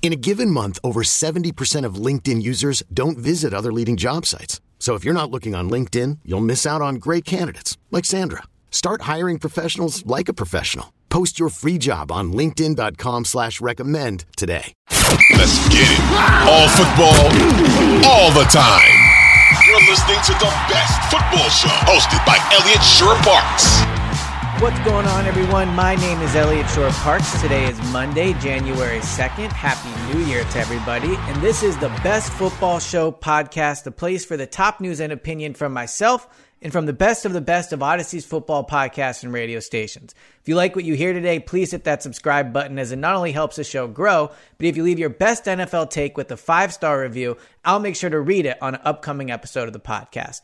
In a given month, over 70% of LinkedIn users don't visit other leading job sites. So if you're not looking on LinkedIn, you'll miss out on great candidates like Sandra. Start hiring professionals like a professional. Post your free job on LinkedIn.com slash recommend today. Let's get it. All football, all the time. You're listening to the best football show hosted by Elliot Shorr-Parks. What's going on, everyone? My name is Elliot Shorr-Parks. Today is Monday, January 2nd. Happy New Year to everybody. And this is the Best Football Show podcast, the place for the top news and opinion from myself and from the best of the best of Audacy's football podcasts and radio stations. If you like what you hear today, please hit that subscribe button as it not only helps the show grow, but if you leave your best NFL take with a five star review, I'll make sure to read it on an upcoming episode of the podcast.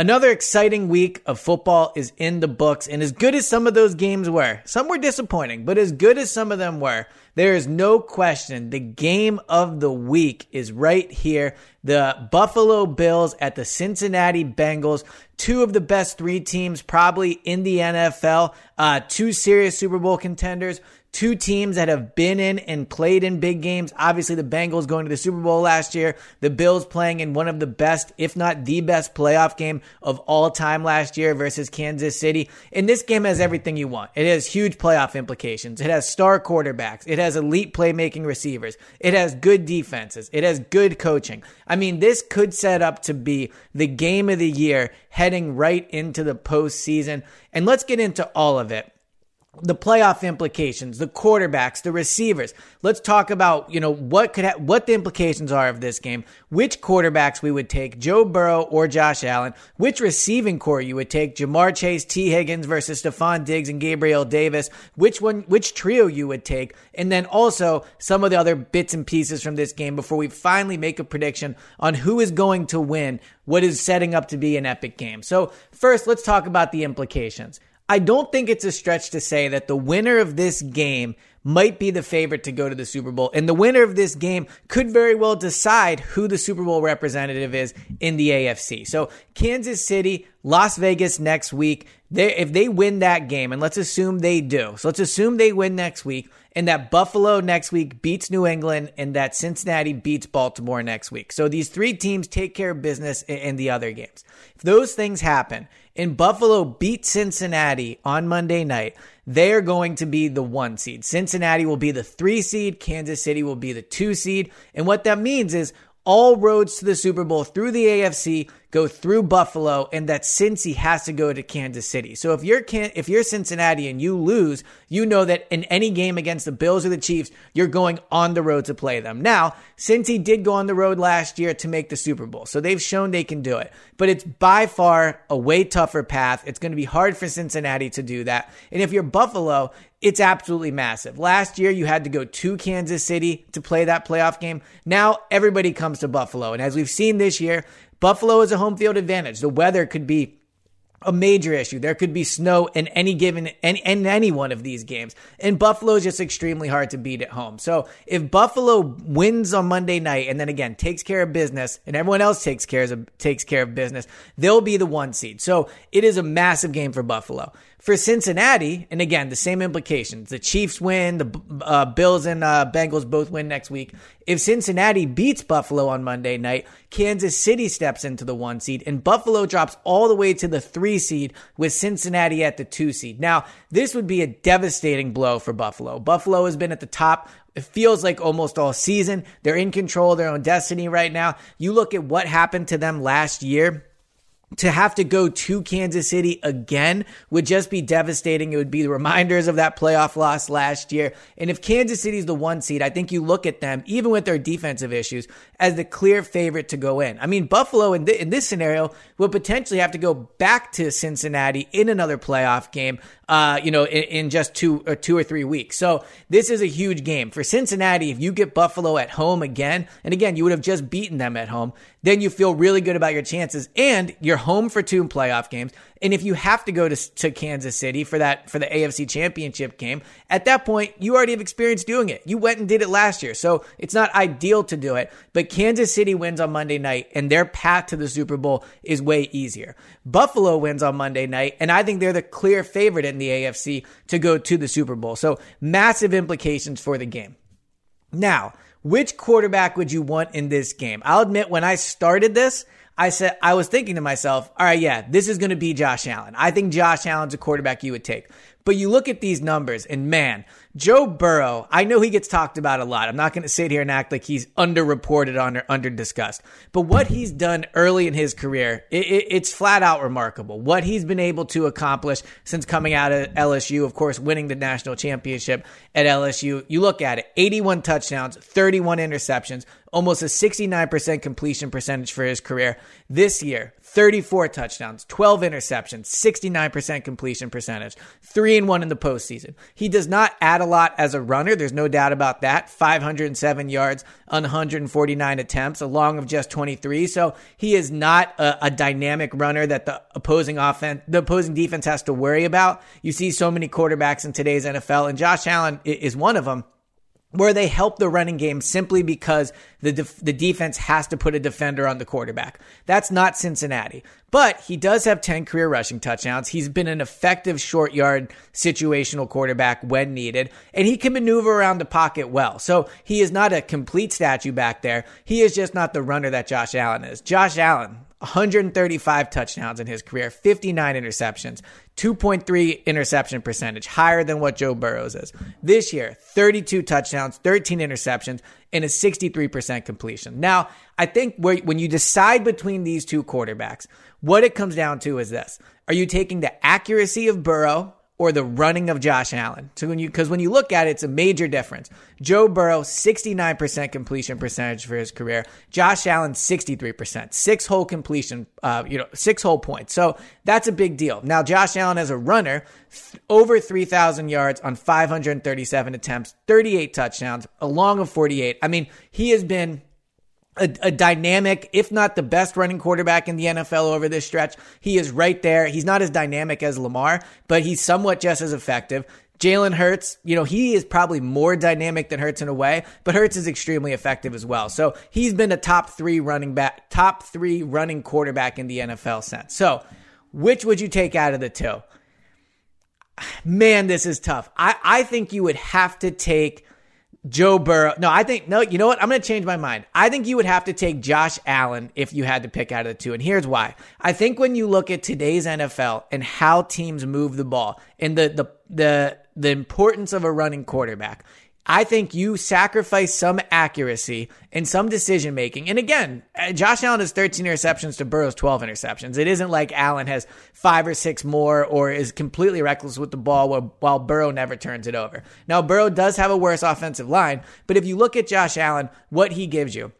Another exciting week of football is in the books, and as good as some of those games were, some were disappointing, but as good as some of them were, there is no question the game of the week is right here. The Buffalo Bills at the Cincinnati Bengals, two of the best three teams probably in the NFL, uh, two serious Super Bowl contenders two teams that have been in and played in big games. Obviously, the Bengals going to the Super Bowl last year, the Bills playing in one of the best, if not the best playoff game of all time last year versus Kansas City. And this game has everything you want. It has huge playoff implications. It has star quarterbacks. It has elite playmaking receivers. It has good defenses. It has good coaching. I mean, this could set up to be the game of the year heading right into the postseason. And let's get into all of it the playoff implications, the quarterbacks, the receivers. Let's talk about, you know, what could ha- what the implications are of this game, which quarterbacks we would take, Joe Burrow or Josh Allen, which receiving core you would take, Ja'Marr Chase, Tee Higgins versus Stefon Diggs and Gabriel Davis, which one which trio you would take, and then also some of the other bits and pieces from this game before we finally make a prediction on who is going to win what is setting up to be an epic game. So, first, let's talk about the implications. I don't think it's a stretch to say that the winner of this game might be the favorite to go to the Super Bowl. And the winner of this game could very well decide who the Super Bowl representative is in the AFC. So Kansas City, Las Vegas next week. They, if they win that game, and let's assume they do, so let's assume they win next week, and that Buffalo next week beats New England, and that Cincinnati beats Baltimore next week. So these three teams take care of business in, in the other games. If those things happen, and Buffalo beat Cincinnati on Monday night, they are going to be the one seed. Cincinnati will be the three seed. Kansas City will be the two seed. And what that means is all roads to the Super Bowl through the AFC go through Buffalo, and that Cincy has to go to Kansas City. So if you're Can- if you're Cincinnati and you lose, you know that in any game against the Bills or the Chiefs, you're going on the road to play them. Now, Cincy did go on the road last year to make the Super Bowl, so they've shown they can do it. But it's by far a way tougher path. It's going to be hard for Cincinnati to do that. And if you're Buffalo, it's absolutely massive. Last year, you had to go to Kansas City to play that playoff game. Now, everybody comes to Buffalo. And as we've seen this year, Buffalo is a home field advantage. The weather could be a major issue. There could be snow in any given in, in any one of these games. And Buffalo is just extremely hard to beat at home. So if Buffalo wins on Monday night and then again takes care of business and everyone else takes care of takes care of business, they'll be the one seed. So it is a massive game for Buffalo. For Cincinnati, and again, the same implications. The Chiefs win, the uh, Bills and uh, Bengals both win next week. If Cincinnati beats Buffalo on Monday night, Kansas City steps into the one seed, and Buffalo drops all the way to the three seed with Cincinnati at the two seed. Now, this would be a devastating blow for Buffalo. Buffalo has been at the top it feels like almost all season. They're in control of their own destiny right now. You look at what happened to them last year to have to go to Kansas City again would just be devastating. It would be the reminders of that playoff loss last year. And if Kansas City is the one seed, I think you look at them, even with their defensive issues, as the clear favorite to go in. I mean, Buffalo in, th- in this scenario would potentially have to go back to Cincinnati in another playoff game, uh, you know, in, in just two or two or three weeks. So this is a huge game for Cincinnati. If you get Buffalo at home again, and again, you would have just beaten them at home, then you feel really good about your chances and you're home for two playoff games. And if you have to go to, to Kansas City for that, for the AFC championship game, at that point, you already have experience doing it. You went and did it last year. So it's not ideal to do it, but Kansas City wins on Monday night and their path to the Super Bowl is way easier. Buffalo wins on Monday night and I think they're the clear favorite in the AFC to go to the Super Bowl. So massive implications for the game. Now, which quarterback would you want in this game? I'll admit when I started this, I said I was thinking to myself, all right, yeah, this is going to be Josh Allen. I think Josh Allen's a quarterback you would take. But you look at these numbers and man, Joe Burrow, I know he gets talked about a lot. I'm not going to sit here and act like he's underreported on or under discussed. But what he's done early in his career, it, it, it's flat out remarkable. What he's been able to accomplish since coming out of LSU, of course, winning the national championship at LSU. You look at it 81 touchdowns, 31 interceptions, almost a 69% completion percentage for his career. This year, 34 touchdowns, 12 interceptions, 69% completion percentage, 3 and 1 in the postseason. He does not add a lot as a runner, there's no doubt about that. 507 yards on 149 attempts, along of just 23. So he is not a, a dynamic runner that the opposing offense, the opposing defense has to worry about. You see so many quarterbacks in today's NFL, and Josh Allen is one of them where they help the running game simply because the def- the defense has to put a defender on the quarterback. That's not Cincinnati. But he does have 10 career rushing touchdowns. He's been an effective short yard situational quarterback when needed, and he can maneuver around the pocket well. So he is not a complete statue back there. He is just not the runner that Josh Allen is. Josh Allen, 135 touchdowns in his career, 59 interceptions, 2.3 interception percentage, higher than what Joe Burrows is. This year, 32 touchdowns, 13 interceptions, and a 63% completion. Now, I think when you decide between these two quarterbacks, what it comes down to is this. Are you taking the accuracy of Burrow or the running of Josh Allen. So when you, cause when you look at it, it's a major difference. Joe Burrow, 69% completion percentage for his career. Josh Allen, 63%, six whole completion, uh, you know, six whole points. So that's a big deal. Now, Josh Allen as a runner, over 3,000 yards on 537 attempts, 38 touchdowns, along of 48. I mean, he has been a, a, dynamic, if not the best running quarterback in the NFL over this stretch. He is right there. He's not as dynamic as Lamar, but he's somewhat just as effective. Jalen Hurts, you know, he is probably more dynamic than Hurts in a way, but Hurts is extremely effective as well. So he's been a top three running back, top three running quarterback in the NFL sense. So which would you take out of the two? Man, this is tough. I, I think you would have to take Joe Burrow. No, I think, no, you know what? I'm going to change my mind. I think you would have to take Josh Allen if you had to pick out of the two. And here's why. I think when you look at today's NFL and how teams move the ball and the, the, the, the importance of a running quarterback, I think you sacrifice some accuracy and some decision making. And again, uh, Josh Allen has 13 interceptions to Burrow's 12 interceptions. It isn't like Allen has five or six more or is completely reckless with the ball while, while Burrow never turns it over. Now, Burrow does have a worse offensive line, but if you look at Josh Allen, what he gives you,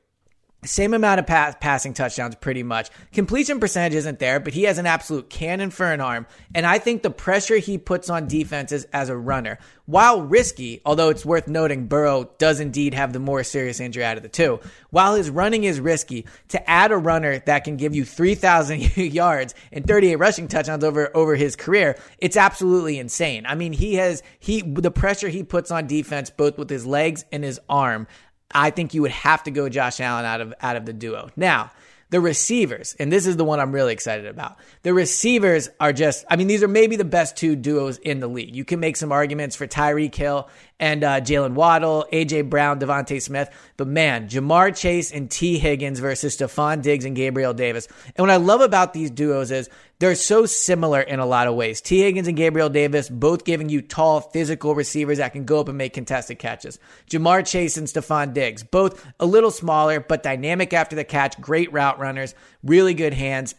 same amount of pass, passing touchdowns, pretty much. Completion percentage isn't there, but he has an absolute cannon for an arm. And I think the pressure he puts on defenses as a runner, while risky, although it's worth noting Burrow does indeed have the more serious injury out of the two, while his running is risky, to add a runner that can give you 3,000 yards and 38 rushing touchdowns over, over his career, it's absolutely insane. I mean, he has, he, the pressure he puts on defense, both with his legs and his arm, I think you would have to go Josh Allen out of out of the duo. Now, the receivers, and this is the one I'm really excited about. The receivers are just, I mean, these are maybe the best two duos in the league. You can make some arguments for Tyreek Hill and uh, Jaylen Waddle, AJ Brown, DeVonta Smith, but man, Ja'Marr Chase and Tee Higgins versus Stefon Diggs and Gabriel Davis. And what I love about these duos is they're so similar in a lot of ways. Tee Higgins and Gabriel Davis both giving you tall, physical receivers that can go up and make contested catches. Ja'Marr Chase and Stefon Diggs, both a little smaller, but dynamic after the catch, great route runners, really good hands.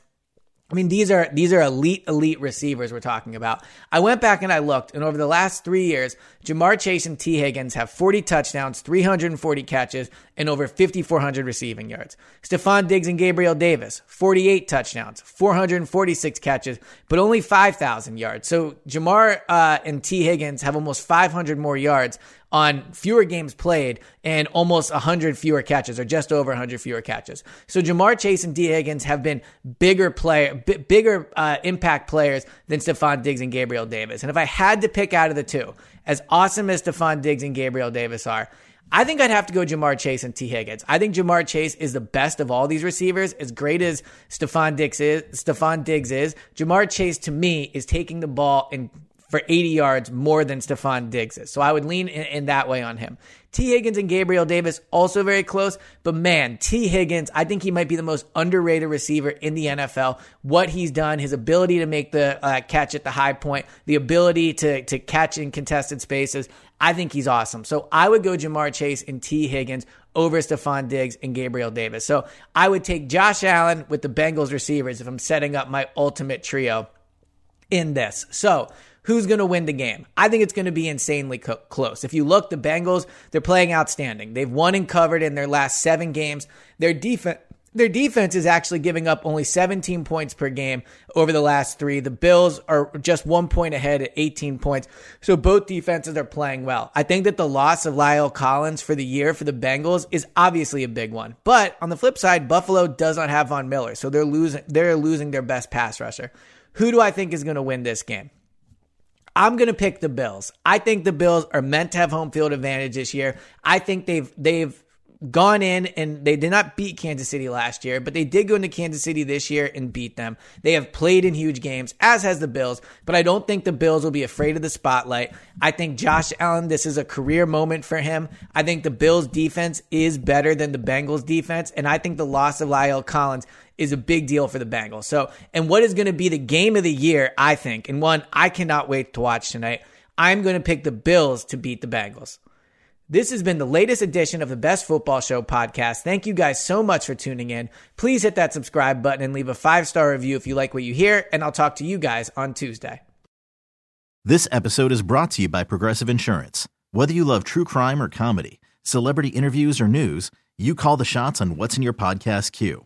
I mean, these are these are elite, elite receivers we're talking about. I went back and I looked, and over the last three years, Ja'Marr Chase and Tee Higgins have 40 touchdowns, 340 catches, and over 5,400 receiving yards. Stefon Diggs and Gabriel Davis, 48 touchdowns, 446 catches, but only 5,000 yards. So Ja'Marr uh, and Tee Higgins have almost 500 more yards on fewer games played and almost 100 fewer catches or just over 100 fewer catches. So Ja'Marr Chase and Tee Higgins have been bigger player, b- bigger uh, impact players than Stefon Diggs and Gabriel Davis. And if I had to pick out of the two, as awesome as Stefon Diggs and Gabriel Davis are, I think I'd have to go Ja'Marr Chase and Tee Higgins. I think Ja'Marr Chase is the best of all these receivers. As great as Stefon Diggs is, Stefon Diggs is, Ja'Marr Chase to me is taking the ball and for 80 yards more than Stefon Diggs is. So I would lean in, in, that way on him. Tee Higgins and Gabriel Davis also very close, but man, Tee Higgins, I think he might be the most underrated receiver in the NFL. What he's done, his ability to make the uh, catch at the high point, the ability to to catch in contested spaces, I think he's awesome. So I would go Ja'Marr Chase and Tee Higgins over Stefon Diggs and Gabriel Davis. So I would take Josh Allen with the Bengals receivers if I'm setting up my ultimate trio in this. So who's going to win the game. I think it's going to be insanely co- close. If you look, the Bengals, they're playing outstanding. They've won and covered in their last seven games. Their defense, their defense is actually giving up only 17 points per game over the last three. The Bills are just one point ahead at 18 points. So both defenses are playing well. I think that the loss of La'el Collins for the year for the Bengals is obviously a big one. But on the flip side, Buffalo does not have Von Miller. So they're losing, they're losing their best pass rusher. Who do I think is going to win this game? I'm going to pick the Bills. I think the Bills are meant to have home field advantage this year. I think they've they've gone in and they did not beat Kansas City last year, but they did go into Kansas City this year and beat them. They have played in huge games, as has the Bills, but I don't think the Bills will be afraid of the spotlight. I think Josh Allen, this is a career moment for him. I think the Bills defense is better than the Bengals defense, and I think the loss of La'el Collins is a big deal for the Bengals. So, and what is going to be the game of the year, I think, and one I cannot wait to watch tonight, I'm going to pick the Bills to beat the Bengals. This has been the latest edition of the Best Football Show podcast. Thank you guys so much for tuning in. Please hit that subscribe button and leave a five star review if you like what you hear, and I'll talk to you guys on Tuesday. This episode is brought to you by Progressive Insurance. Whether you love true crime or comedy, celebrity interviews or news, you call the shots on what's in your podcast queue.